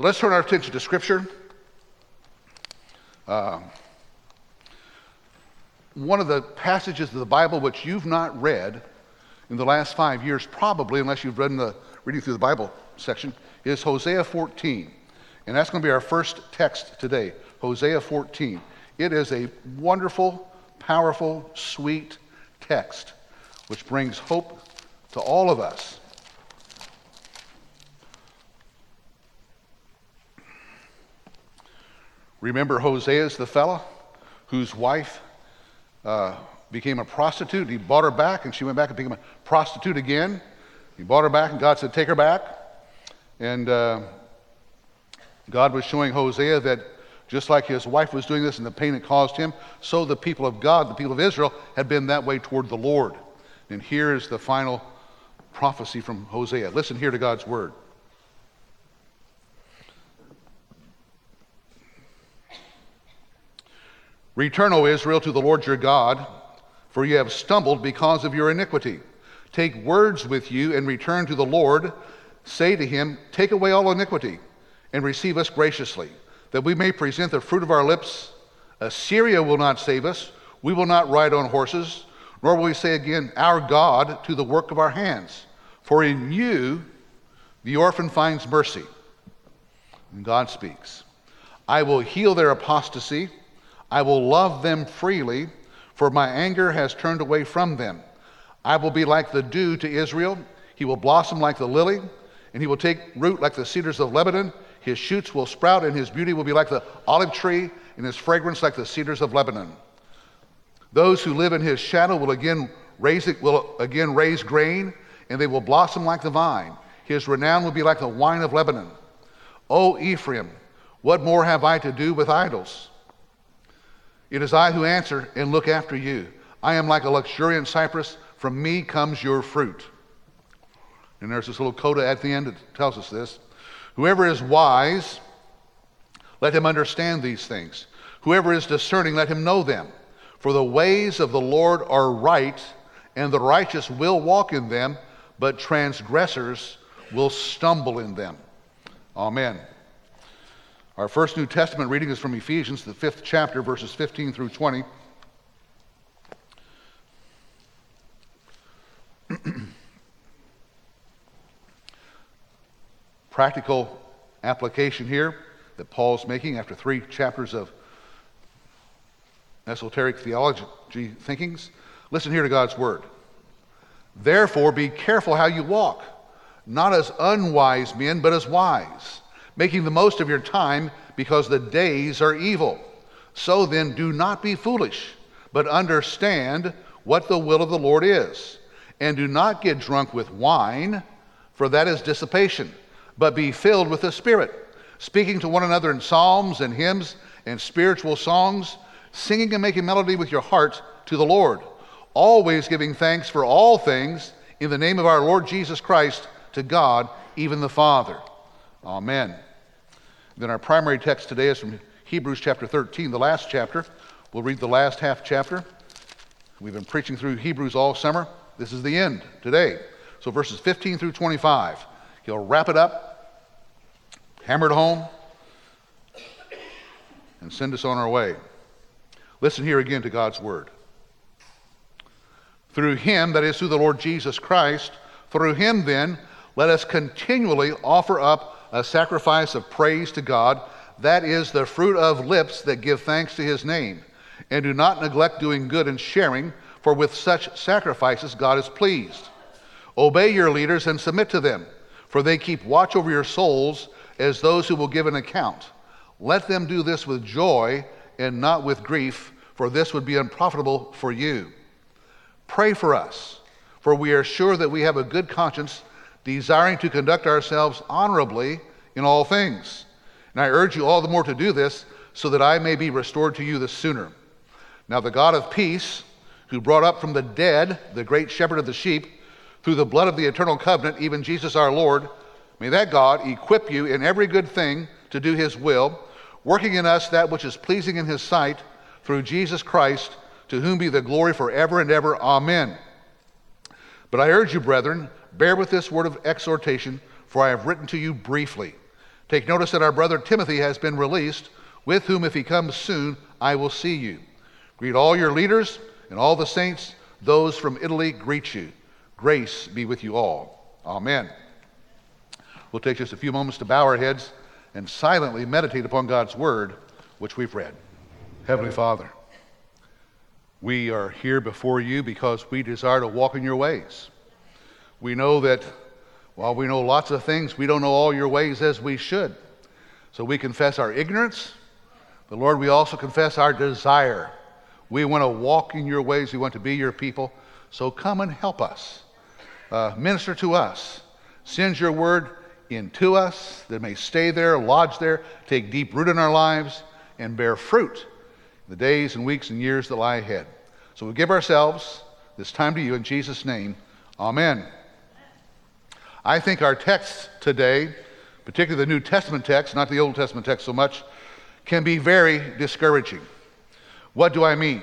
So let's turn our attention to Scripture. Uh, one of the passages of the Bible which you've not read in the last five years, probably, unless you've read the reading through the Bible section, is Hosea 14. And that's going to be our first text today Hosea 14. It is a wonderful, powerful, sweet text which brings hope to all of us. Remember, Hosea is the fella whose wife uh, became a prostitute. He bought her back, and she went back and became a prostitute again. He bought her back, and God said, Take her back. And uh, God was showing Hosea that just like his wife was doing this and the pain it caused him, so the people of God, the people of Israel, had been that way toward the Lord. And here is the final prophecy from Hosea. Listen here to God's word. Return, O Israel, to the Lord your God, for you have stumbled because of your iniquity. Take words with you and return to the Lord. Say to him, Take away all iniquity and receive us graciously, that we may present the fruit of our lips. Assyria will not save us. We will not ride on horses, nor will we say again, Our God, to the work of our hands. For in you the orphan finds mercy. And God speaks. I will heal their apostasy I will love them freely, for my anger has turned away from them. I will be like the dew to Israel. He will blossom like the lily, and he will take root like the cedars of Lebanon. His shoots will sprout, and his beauty will be like the olive tree, and his fragrance like the cedars of Lebanon. Those who live in his shadow will again raise it, will again raise grain, and they will blossom like the vine. His renown will be like the wine of Lebanon. O Ephraim, what more have I to do with idols? It is I who answer and look after you. I am like a luxuriant cypress. From me comes your fruit. And there's this little coda at the end that tells us this. Whoever is wise, let him understand these things. Whoever is discerning, let him know them. For the ways of the Lord are right, and the righteous will walk in them, but transgressors will stumble in them. Amen. Our first New Testament reading is from Ephesians, the fifth chapter, verses 15 through 20. Practical application here that Paul's making after three chapters of esoteric theology thinkings. Listen here to God's word. Therefore, be careful how you walk, not as unwise men, but as wise making the most of your time because the days are evil. So then, do not be foolish, but understand what the will of the Lord is. And do not get drunk with wine, for that is dissipation, but be filled with the Spirit, speaking to one another in psalms and hymns and spiritual songs, singing and making melody with your heart to the Lord, always giving thanks for all things in the name of our Lord Jesus Christ to God, even the Father. Amen. Then our primary text today is from Hebrews chapter 13, the last chapter. We'll read the last half chapter. We've been preaching through Hebrews all summer. This is the end today. So verses 15 through 25. He'll wrap it up, hammer it home, and send us on our way. Listen here again to God's word. Through him, that is, through the Lord Jesus Christ, through him then, let us continually offer up a sacrifice of praise to God. That is the fruit of lips that give thanks to his name. And do not neglect doing good and sharing, for with such sacrifices God is pleased. Obey your leaders and submit to them, for they keep watch over your souls as those who will give an account. Let them do this with joy and not with grief, for this would be unprofitable for you. Pray for us, for we are sure that we have a good conscience desiring to conduct ourselves honorably in all things. And I urge you all the more to do this, so that I may be restored to you the sooner. Now, the God of peace, who brought up from the dead the great shepherd of the sheep, through the blood of the eternal covenant, even Jesus our Lord, may that God equip you in every good thing to do his will, working in us that which is pleasing in his sight, through Jesus Christ, to whom be the glory forever and ever. Amen. But I urge you, brethren, Bear with this word of exhortation, for I have written to you briefly, Take notice that our brother Timothy has been released, with whom, if he comes soon, I will see you. Greet all your leaders and all the saints. Those from Italy greet you. Grace be with you all. Amen. We'll take just a few moments to bow our heads and silently meditate upon God's word, which we've read. Heavenly Father, we are here before you because we desire to walk in your ways. We know that while we know lots of things, we don't know all your ways as we should. So we confess our ignorance, but Lord, we also confess our desire. We want to walk in your ways, we want to be your people. So come and help us. Uh, minister to us. Send your word into us that may stay there, lodge there, take deep root in our lives, and bear fruit in the days and weeks and years that lie ahead. So we give ourselves this time to you in Jesus' name. Amen. I think our text today, particularly the New Testament text, not the Old Testament text so much, can be very discouraging. What do I mean?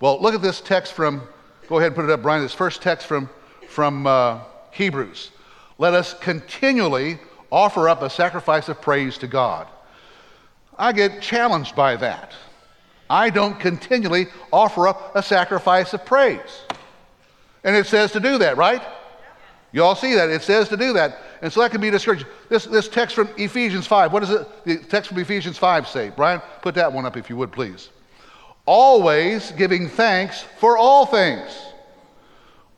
Well, look at this text from, go ahead and put it up, Brian, this first text from, from uh, Hebrews. Let us continually offer up a sacrifice of praise to God. I get challenged by that. I don't continually offer up a sacrifice of praise. And it says to do that, right? You all see that. It says to do that. And so that can be discouraging. This, this text from Ephesians 5, what does it, the text from Ephesians 5 say? Brian, put that one up if you would, please. Always giving thanks for all things.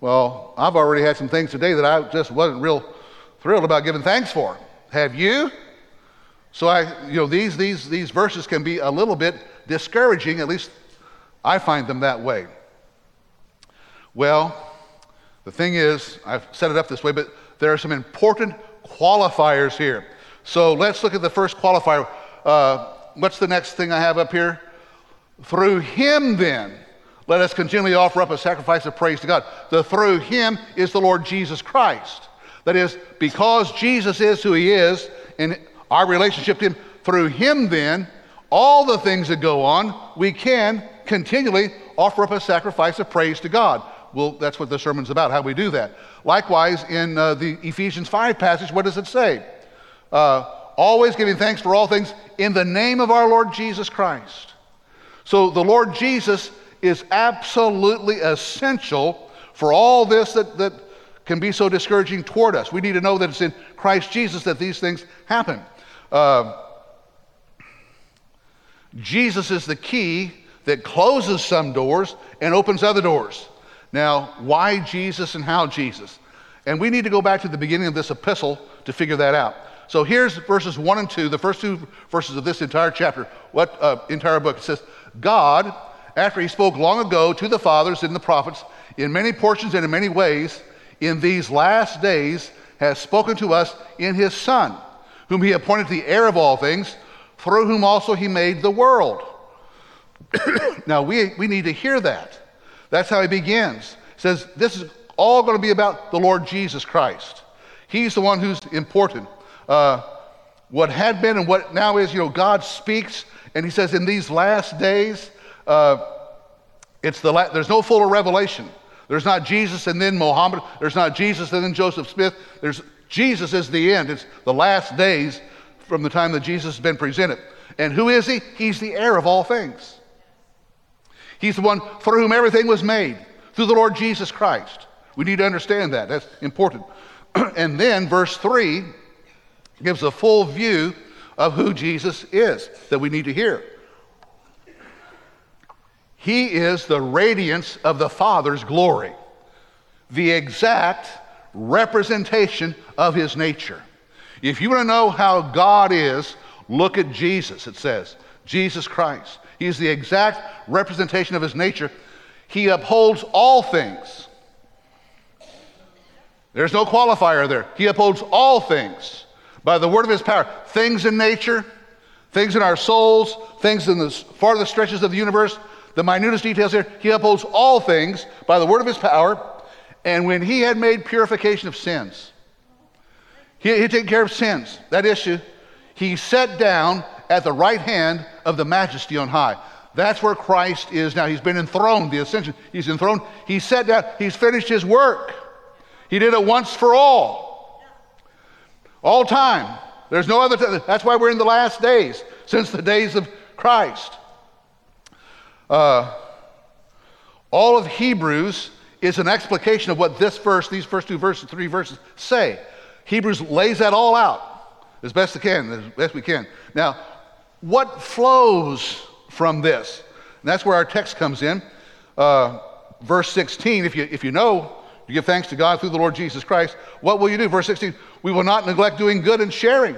Well, I've already had some things today that I just wasn't real thrilled about giving thanks for. Have you? So I, you know, these, these, these verses can be a little bit discouraging, at least I find them that way. Well, the thing is, I've set it up this way, but there are some important qualifiers here. So let's look at the first qualifier. Uh, what's the next thing I have up here? Through him, then, let us continually offer up a sacrifice of praise to God. The through him is the Lord Jesus Christ. That is, because Jesus is who he is, in our relationship to him, through him, then, all the things that go on, we can continually offer up a sacrifice of praise to God. Well, that's what the sermon's about, how we do that. Likewise, in uh, the Ephesians 5 passage, what does it say? Uh, always giving thanks for all things in the name of our Lord Jesus Christ. So the Lord Jesus is absolutely essential for all this that, that can be so discouraging toward us. We need to know that it's in Christ Jesus that these things happen. Uh, Jesus is the key that closes some doors and opens other doors. Now, why Jesus and how Jesus? And we need to go back to the beginning of this epistle to figure that out. So here's verses 1 and 2, the first two verses of this entire chapter, what uh, entire book. It says, God, after he spoke long ago to the fathers and the prophets in many portions and in many ways, in these last days has spoken to us in his Son, whom he appointed the heir of all things, through whom also he made the world. now we, we need to hear that. That's how he begins. He says, This is all going to be about the Lord Jesus Christ. He's the one who's important. Uh, what had been and what now is, you know, God speaks, and he says, in these last days, uh, it's the la- there's no fuller revelation. There's not Jesus and then Mohammed. There's not Jesus and then Joseph Smith. There's Jesus is the end. It's the last days from the time that Jesus has been presented. And who is he? He's the heir of all things. He's the one for whom everything was made, through the Lord Jesus Christ. We need to understand that. That's important. and then verse 3 gives a full view of who Jesus is that we need to hear. He is the radiance of the Father's glory, the exact representation of his nature. If you want to know how God is, look at Jesus, it says. Jesus Christ. He's the exact representation of his nature. He upholds all things. There's no qualifier there. He upholds all things by the word of his power. Things in nature, things in our souls, things in the farthest stretches of the universe, the minutest details here. He upholds all things by the word of his power. And when he had made purification of sins, he had taken care of sins, that issue, he sat down at the right hand of the majesty on high. That's where Christ is now. He's been enthroned, the ascension. He's enthroned. He sat down. He's finished his work. He did it once for all. All time. There's no other time. That's why we're in the last days, since the days of Christ. Uh, all of Hebrews is an explication of what this verse, these first two verses, three verses say. Hebrews lays that all out as best it can, as best we can. Now, what flows from this? And that's where our text comes in. Uh, verse 16, if you, if you know, you give thanks to God through the Lord Jesus Christ, what will you do? Verse 16, we will not neglect doing good and sharing,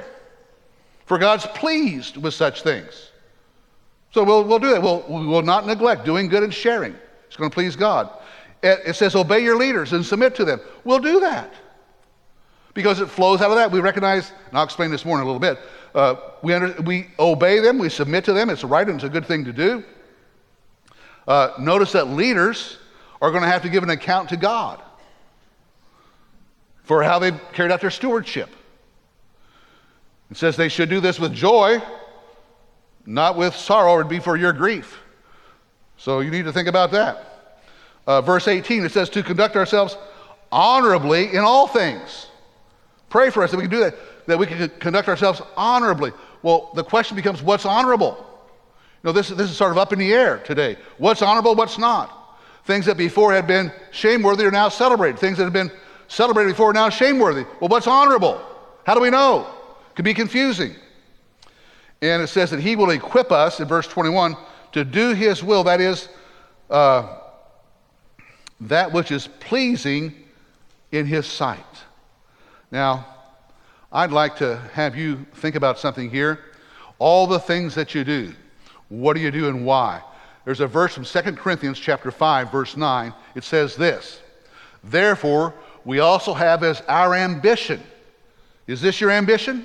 for God's pleased with such things. So we'll, we'll do that. We'll, we will not neglect doing good and sharing. It's going to please God. It, it says, obey your leaders and submit to them. We'll do that because it flows out of that. We recognize, and I'll explain this more in a little bit. Uh, we, under, we obey them, we submit to them. It's right and it's a good thing to do. Uh, notice that leaders are going to have to give an account to God for how they've carried out their stewardship. It says they should do this with joy, not with sorrow, or it'd be for your grief. So you need to think about that. Uh, verse 18, it says to conduct ourselves honorably in all things. Pray for us that we can do that, that we can conduct ourselves honorably. Well, the question becomes what's honorable? You know, this, this is sort of up in the air today. What's honorable, what's not? Things that before had been shameworthy are now celebrated. Things that had been celebrated before are now shameworthy. Well, what's honorable? How do we know? It can be confusing. And it says that he will equip us, in verse 21, to do his will. That is, uh, that which is pleasing in his sight. Now, I'd like to have you think about something here. All the things that you do, what do you do and why? There's a verse from 2 Corinthians chapter 5 verse 9. It says this: "Therefore, we also have as our ambition. Is this your ambition?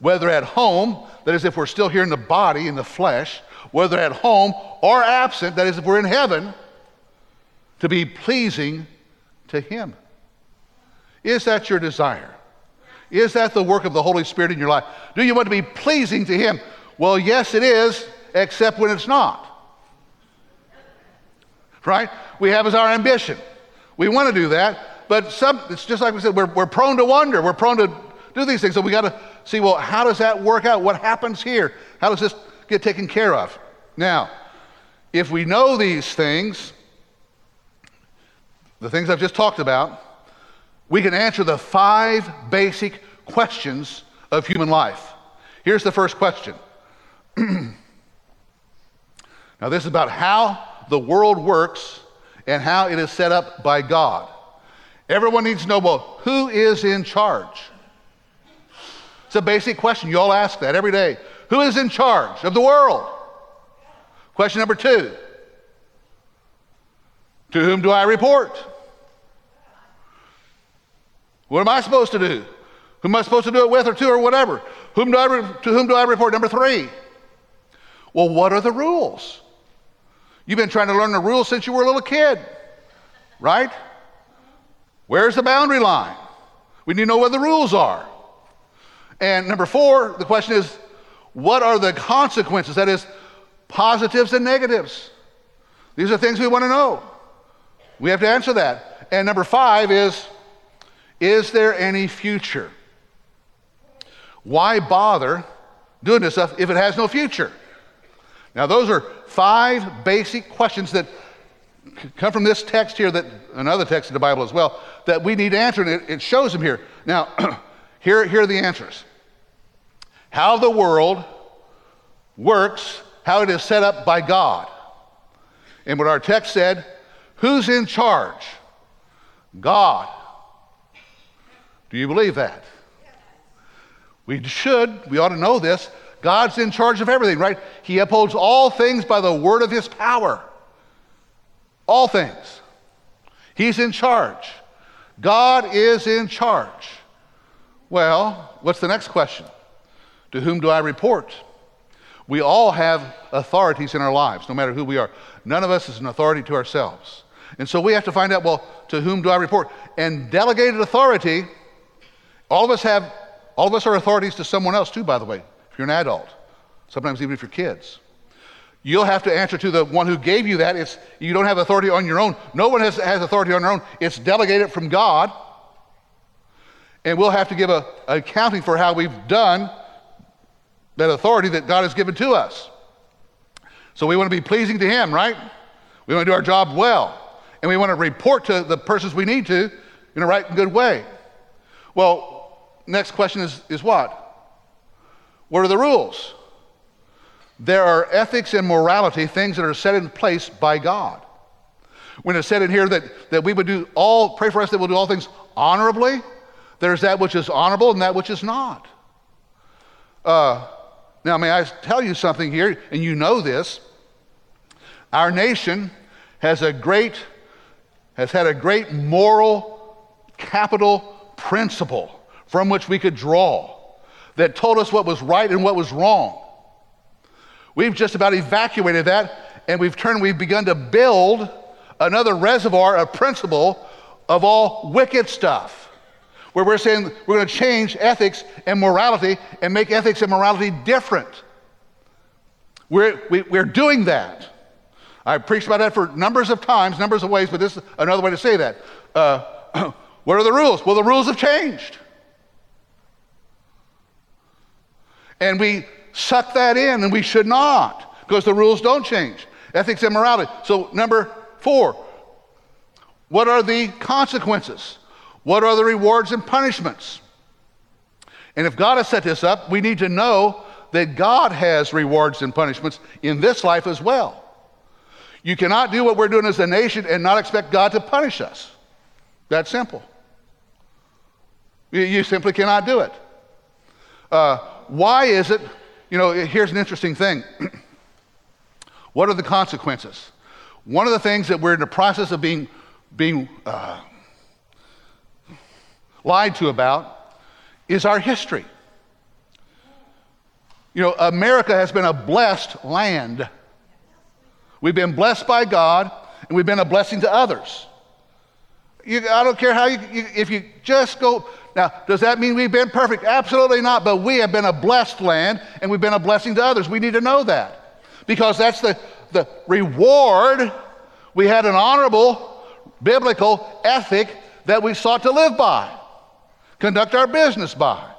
Whether at home, that is if we're still here in the body in the flesh, whether at home or absent, that is if we're in heaven, to be pleasing to him." Is that your desire? Is that the work of the Holy Spirit in your life? Do you want to be pleasing to Him? Well, yes, it is, except when it's not. Right? We have as our ambition. We want to do that, but some, it's just like we said, we're, we're prone to wonder. We're prone to do these things. So we got to see, well, how does that work out? What happens here? How does this get taken care of? Now, if we know these things, the things I've just talked about, we can answer the five basic questions of human life. Here's the first question. now, this is about how the world works and how it is set up by God. Everyone needs to know well, who is in charge? It's a basic question. You all ask that every day. Who is in charge of the world? Question number two To whom do I report? What am I supposed to do? Who am I supposed to do it with or to or whatever? Whom do I re- to whom do I report? Number three. Well, what are the rules? You've been trying to learn the rules since you were a little kid, right? Where's the boundary line? We need to know what the rules are. And number four, the question is, what are the consequences? That is, positives and negatives. These are things we want to know. We have to answer that. And number five is, is there any future? Why bother doing this stuff if it has no future? Now, those are five basic questions that come from this text here, that another text in the Bible as well, that we need to answer, and it, it shows them here. Now, here, here are the answers. How the world works, how it is set up by God. And what our text said, who's in charge? God. Do you believe that? We should, we ought to know this. God's in charge of everything, right? He upholds all things by the word of his power. All things. He's in charge. God is in charge. Well, what's the next question? To whom do I report? We all have authorities in our lives, no matter who we are. None of us is an authority to ourselves. And so we have to find out well, to whom do I report? And delegated authority all of us have, all of us are authorities to someone else too, by the way, if you're an adult, sometimes even if you're kids. You'll have to answer to the one who gave you that. It's, you don't have authority on your own. No one has, has authority on their own. It's delegated from God. And we'll have to give a, accounting for how we've done that authority that God has given to us. So we want to be pleasing to Him, right? We want to do our job well. And we want to report to the persons we need to in a right and good way. Well, next question is, is what? What are the rules? There are ethics and morality, things that are set in place by God. When it's said in here that, that we would do all, pray for us that we'll do all things honorably, there's that which is honorable and that which is not. Uh, now, may I tell you something here, and you know this. Our nation has a great, has had a great moral capital principle from which we could draw that told us what was right and what was wrong. We've just about evacuated that, and we've turned, we've begun to build another reservoir of principle of all wicked stuff. Where we're saying we're going to change ethics and morality and make ethics and morality different. We're, we, are we are doing that. I've preached about that for numbers of times, numbers of ways, but this is another way to say that. Uh, what are the rules? Well, the rules have changed. And we suck that in, and we should not, because the rules don't change. Ethics and morality. So, number four, what are the consequences? What are the rewards and punishments? And if God has set this up, we need to know that God has rewards and punishments in this life as well. You cannot do what we're doing as a nation and not expect God to punish us. That simple. You simply cannot do it. Uh, why is it you know, here's an interesting thing. what are the consequences? One of the things that we're in the process of being, being uh, lied to about is our history. You know, America has been a blessed land. We've been blessed by God, and we've been a blessing to others. You, I don't care how you, you, if you just go, now, does that mean we've been perfect? Absolutely not, but we have been a blessed land and we've been a blessing to others. We need to know that because that's the, the reward. We had an honorable biblical ethic that we sought to live by, conduct our business by.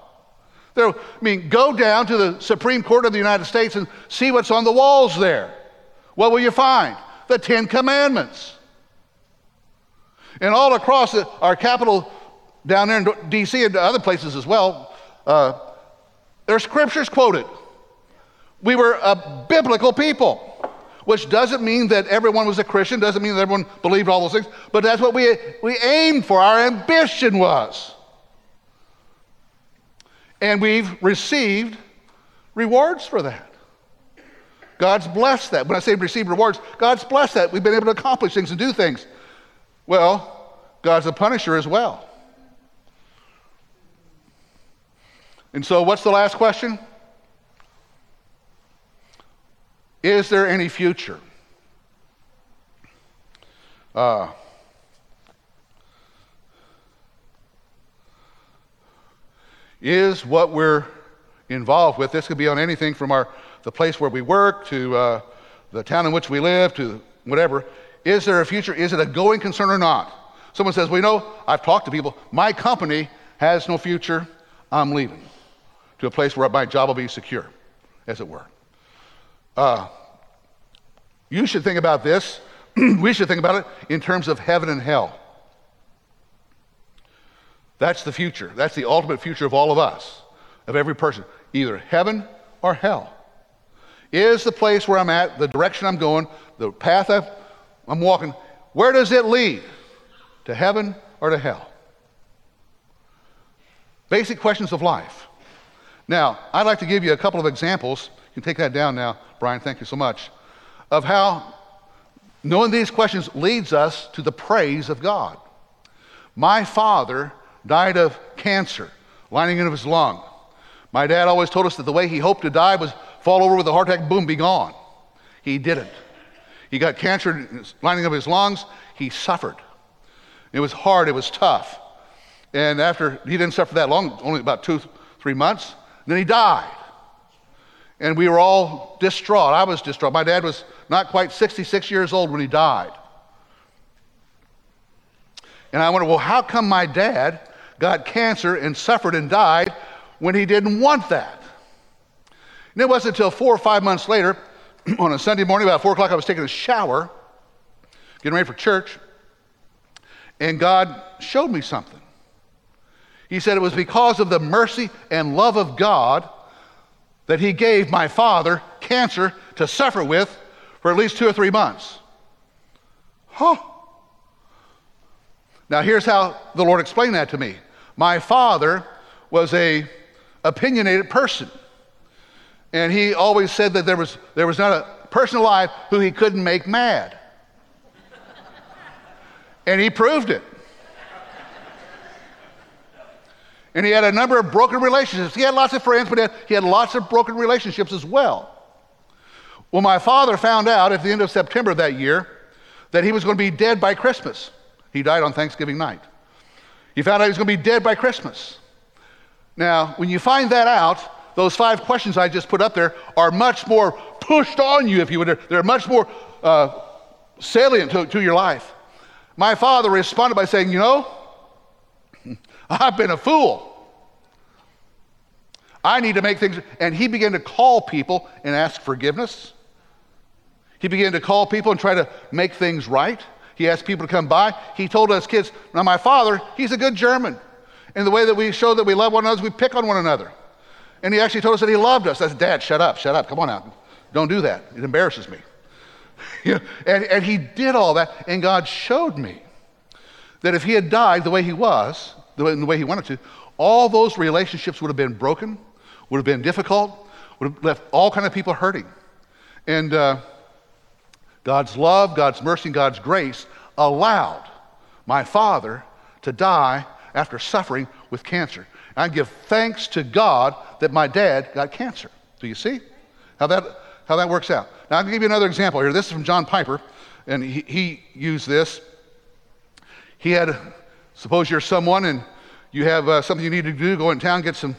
There, I mean, go down to the Supreme Court of the United States and see what's on the walls there. What will you find? The Ten Commandments. And all across the, our capital down there in D.C. and other places as well, uh, there are scriptures quoted. We were a biblical people, which doesn't mean that everyone was a Christian, doesn't mean that everyone believed all those things, but that's what we, we aimed for, our ambition was. And we've received rewards for that. God's blessed that. When I say receive rewards, God's blessed that. We've been able to accomplish things and do things. Well, God's a punisher as well. And so, what's the last question? Is there any future? Uh, is what we're involved with, this could be on anything from our, the place where we work to uh, the town in which we live to whatever. Is there a future? Is it a going concern or not? Someone says, Well, you know, I've talked to people. My company has no future. I'm leaving to a place where my job will be secure, as it were. Uh, you should think about this. we should think about it in terms of heaven and hell. That's the future. That's the ultimate future of all of us, of every person. Either heaven or hell. Is the place where I'm at, the direction I'm going, the path i I'm walking, where does it lead? To heaven or to hell? Basic questions of life. Now, I'd like to give you a couple of examples. You can take that down now, Brian, thank you so much, of how knowing these questions leads us to the praise of God. My father died of cancer, lining of his lung. My dad always told us that the way he hoped to die was fall over with a heart attack, boom, be gone. He didn't. He got cancer lining up his lungs. He suffered. It was hard, it was tough. And after he didn't suffer that long, only about two, three months, then he died. And we were all distraught. I was distraught. My dad was not quite 66 years old when he died. And I wondered, well, how come my dad got cancer and suffered and died when he didn't want that. And it wasn't until four or five months later, on a Sunday morning, about four o'clock, I was taking a shower, getting ready for church, and God showed me something. He said it was because of the mercy and love of God that He gave my father cancer to suffer with for at least two or three months. Huh. Now, here's how the Lord explained that to me. My father was a opinionated person. And he always said that there was, there was not a person alive who he couldn't make mad. and he proved it. And he had a number of broken relationships. He had lots of friends, but he had, he had lots of broken relationships as well. Well, my father found out at the end of September that year that he was going to be dead by Christmas. He died on Thanksgiving night. He found out he was going to be dead by Christmas. Now, when you find that out, those five questions I just put up there are much more pushed on you, if you would. They're much more uh, salient to, to your life. My father responded by saying, You know, I've been a fool. I need to make things. And he began to call people and ask forgiveness. He began to call people and try to make things right. He asked people to come by. He told us kids, now my father, he's a good German. And the way that we show that we love one another is we pick on one another. And he actually told us that he loved us. I said, Dad, shut up, shut up, come on out. Don't do that. It embarrasses me. and, and he did all that, and God showed me that if he had died the way he was, the way, the way he wanted to, all those relationships would have been broken, would have been difficult, would have left all kind of people hurting. And uh, God's love, God's mercy, and God's grace allowed my father to die after suffering with cancer. I give thanks to God that my dad got cancer. Do you see how that, how that works out? Now, I'll give you another example here. This is from John Piper, and he, he used this. He had Suppose you're someone and you have uh, something you need to do, go in town, get some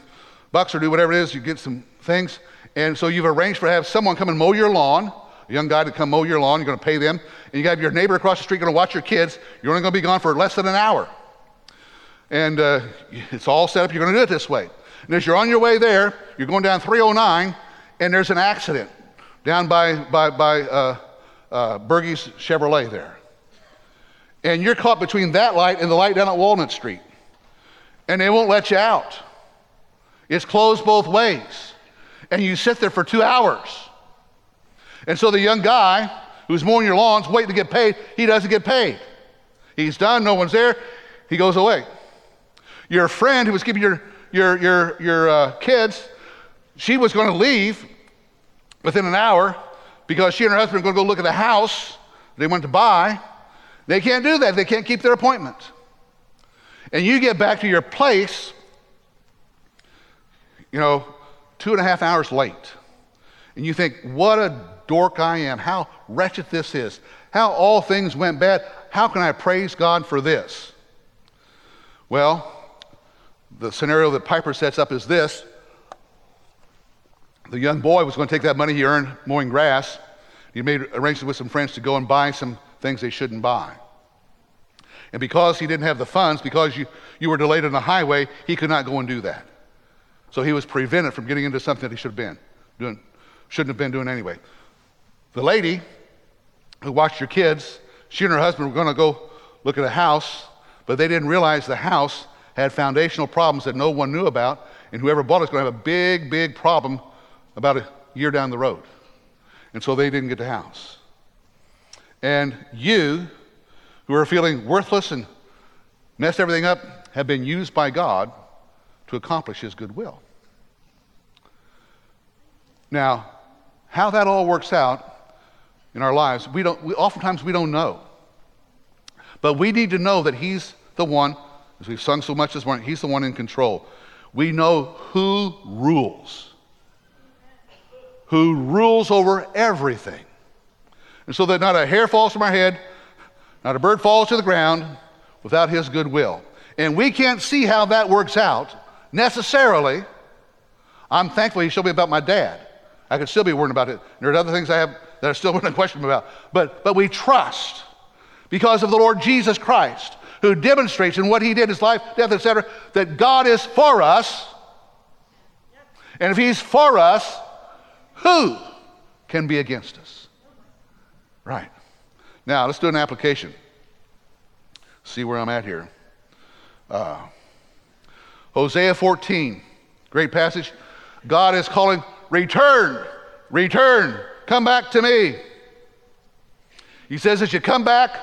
bucks or do whatever it is, you get some things. And so you've arranged for have someone come and mow your lawn, a young guy to come mow your lawn, you're going to pay them. And you have your neighbor across the street going to watch your kids. You're only going to be gone for less than an hour. And uh, it's all set up, you're going to do it this way. And as you're on your way there, you're going down 309, and there's an accident down by, by, by uh, uh, Chevrolet there and you're caught between that light and the light down at Walnut Street. And they won't let you out. It's closed both ways. And you sit there for two hours. And so the young guy who's mowing your lawns, waiting to get paid, he doesn't get paid. He's done, no one's there, he goes away. Your friend who was giving your, your, your, your uh, kids, she was going to leave within an hour because she and her husband were going to go look at the house they went to buy. They can't do that. They can't keep their appointment. And you get back to your place, you know, two and a half hours late. And you think, what a dork I am. How wretched this is. How all things went bad. How can I praise God for this? Well, the scenario that Piper sets up is this the young boy was going to take that money he earned mowing grass. He made arrangements with some friends to go and buy some things they shouldn't buy. And because he didn't have the funds, because you, you were delayed on the highway, he could not go and do that. So he was prevented from getting into something that he should have been doing, shouldn't have been doing anyway. The lady who watched your kids, she and her husband were going to go look at a house, but they didn't realize the house had foundational problems that no one knew about, and whoever bought it was going to have a big, big problem about a year down the road. And so they didn't get the house. And you, who are feeling worthless and messed everything up, have been used by God to accomplish His good will. Now, how that all works out in our lives, we don't, we, oftentimes we don't know. But we need to know that He's the one, as we've sung so much this morning, He's the one in control. We know who rules, who rules over everything. And so that not a hair falls from our head, not a bird falls to the ground without his goodwill. And we can't see how that works out necessarily. I'm thankful he showed me about my dad. I could still be worrying about it. There are other things I have that I still want to question about. But, but we trust because of the Lord Jesus Christ, who demonstrates in what he did, his life, death, etc., that God is for us. And if he's for us, who can be against us? Right. Now, let's do an application. See where I'm at here. Uh, Hosea 14, great passage. God is calling, return, return, come back to me. He says, as you come back,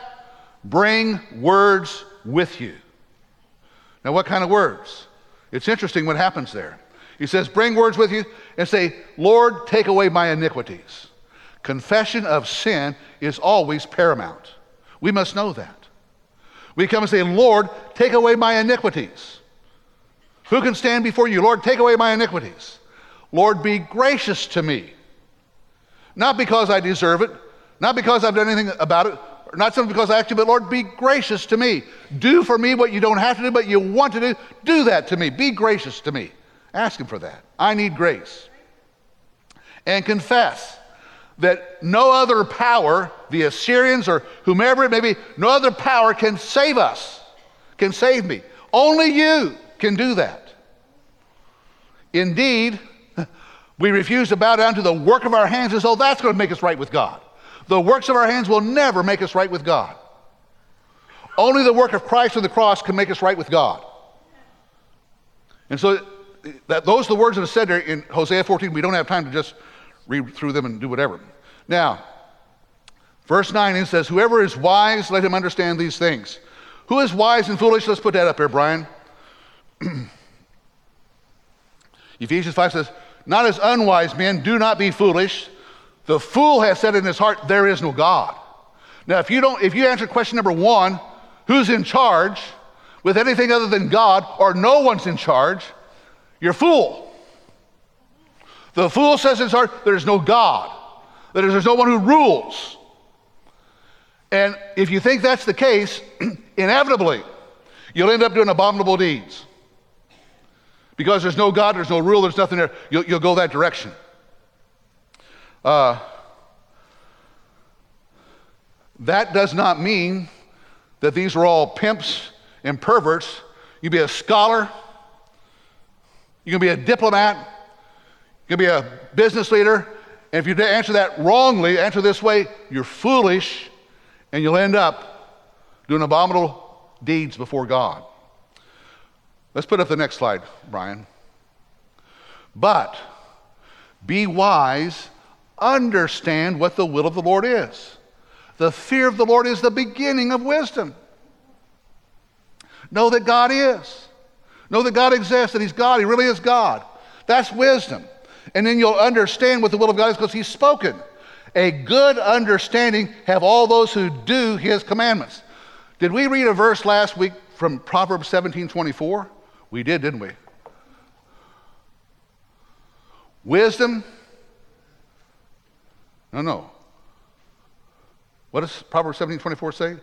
bring words with you. Now, what kind of words? It's interesting what happens there. He says, Bring words with you and say, Lord, take away my iniquities. Confession of sin is always paramount. We must know that. We come and say, Lord, take away my iniquities. Who can stand before you? Lord, take away my iniquities. Lord, be gracious to me. Not because I deserve it, not because I've done anything about it, not simply because I asked you, but Lord, be gracious to me. Do for me what you don't have to do, but you want to do. Do that to me. Be gracious to me. Ask Him for that. I need grace. And confess that no other power, the Assyrians or whomever it may be, no other power can save us, can save me. Only you can do that. Indeed, we refuse to bow down to the work of our hands as though that's going to make us right with God. The works of our hands will never make us right with God. Only the work of Christ on the cross can make us right with God. And so that, those are the words that are said there in Hosea 14. We don't have time to just read through them and do whatever. Now, verse 9 it says, Whoever is wise, let him understand these things. Who is wise and foolish? Let's put that up here, Brian. Ephesians 5 says, Not as unwise men, do not be foolish. The fool has said in his heart, There is no God. Now, if you don't, if you answer question number one, who's in charge with anything other than God, or no one's in charge, you're a fool. The fool says in his heart, there's no God, that there's no one who rules. And if you think that's the case, inevitably, you'll end up doing abominable deeds. Because there's no God, there's no rule, there's nothing there, you'll, you'll go that direction. Uh, that does not mean that these are all pimps and perverts. You be a scholar, you can be a diplomat, you can be a business leader, and if you answer that wrongly, answer this way, you're foolish, and you'll end up doing abominable deeds before God. Let's put up the next slide, Brian. But be wise, understand what the will of the Lord is. The fear of the Lord is the beginning of wisdom. Know that God is. Know that God exists, that He's God, He really is God. That's wisdom. And then you'll understand what the will of God is because He's spoken. A good understanding have all those who do His commandments. Did we read a verse last week from Proverbs 17 24? We did, didn't we? Wisdom. No, no. What does Proverbs 17 24 say?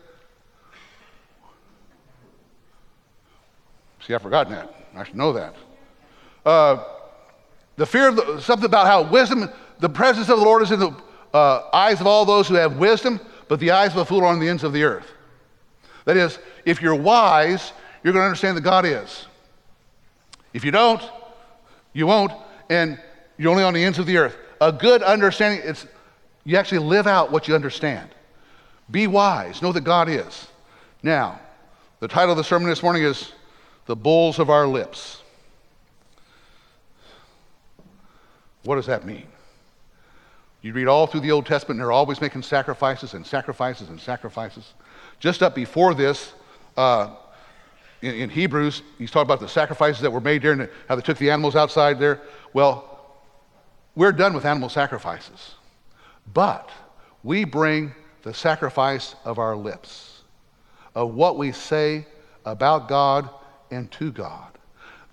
See, I've forgotten that. I should know that. Uh, the fear of the, something about how wisdom, the presence of the Lord is in the uh, eyes of all those who have wisdom, but the eyes of a fool are on the ends of the earth. That is, if you're wise, you're going to understand that God is. If you don't, you won't, and you're only on the ends of the earth. A good understanding, it's you actually live out what you understand. Be wise, know that God is. Now, the title of the sermon this morning is the bulls of our lips. What does that mean? You read all through the Old Testament, and they're always making sacrifices and sacrifices and sacrifices. Just up before this, uh, in, in, Hebrews, he's talking about the sacrifices that were made there and how they took the animals outside there. Well, we're done with animal sacrifices. But we bring the sacrifice of our lips, of what we say about God and to God.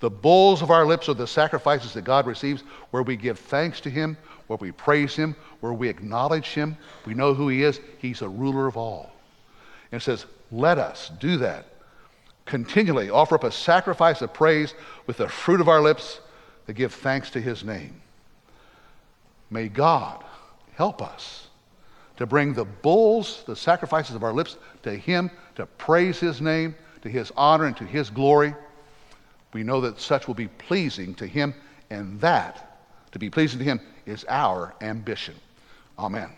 The bulls of our lips are the sacrifices that God receives, where we give thanks to Him, where we praise Him, where we acknowledge Him. We know who He is. He's a ruler of all. And it says, let us do that. Continually offer up a sacrifice of praise with the fruit of our lips to give thanks to His name. May God help us to bring the bulls, the sacrifices of our lips, to Him, to praise His name, to his honor and to his glory. We know that such will be pleasing to him, and that, to be pleasing to him, is our ambition. Amen.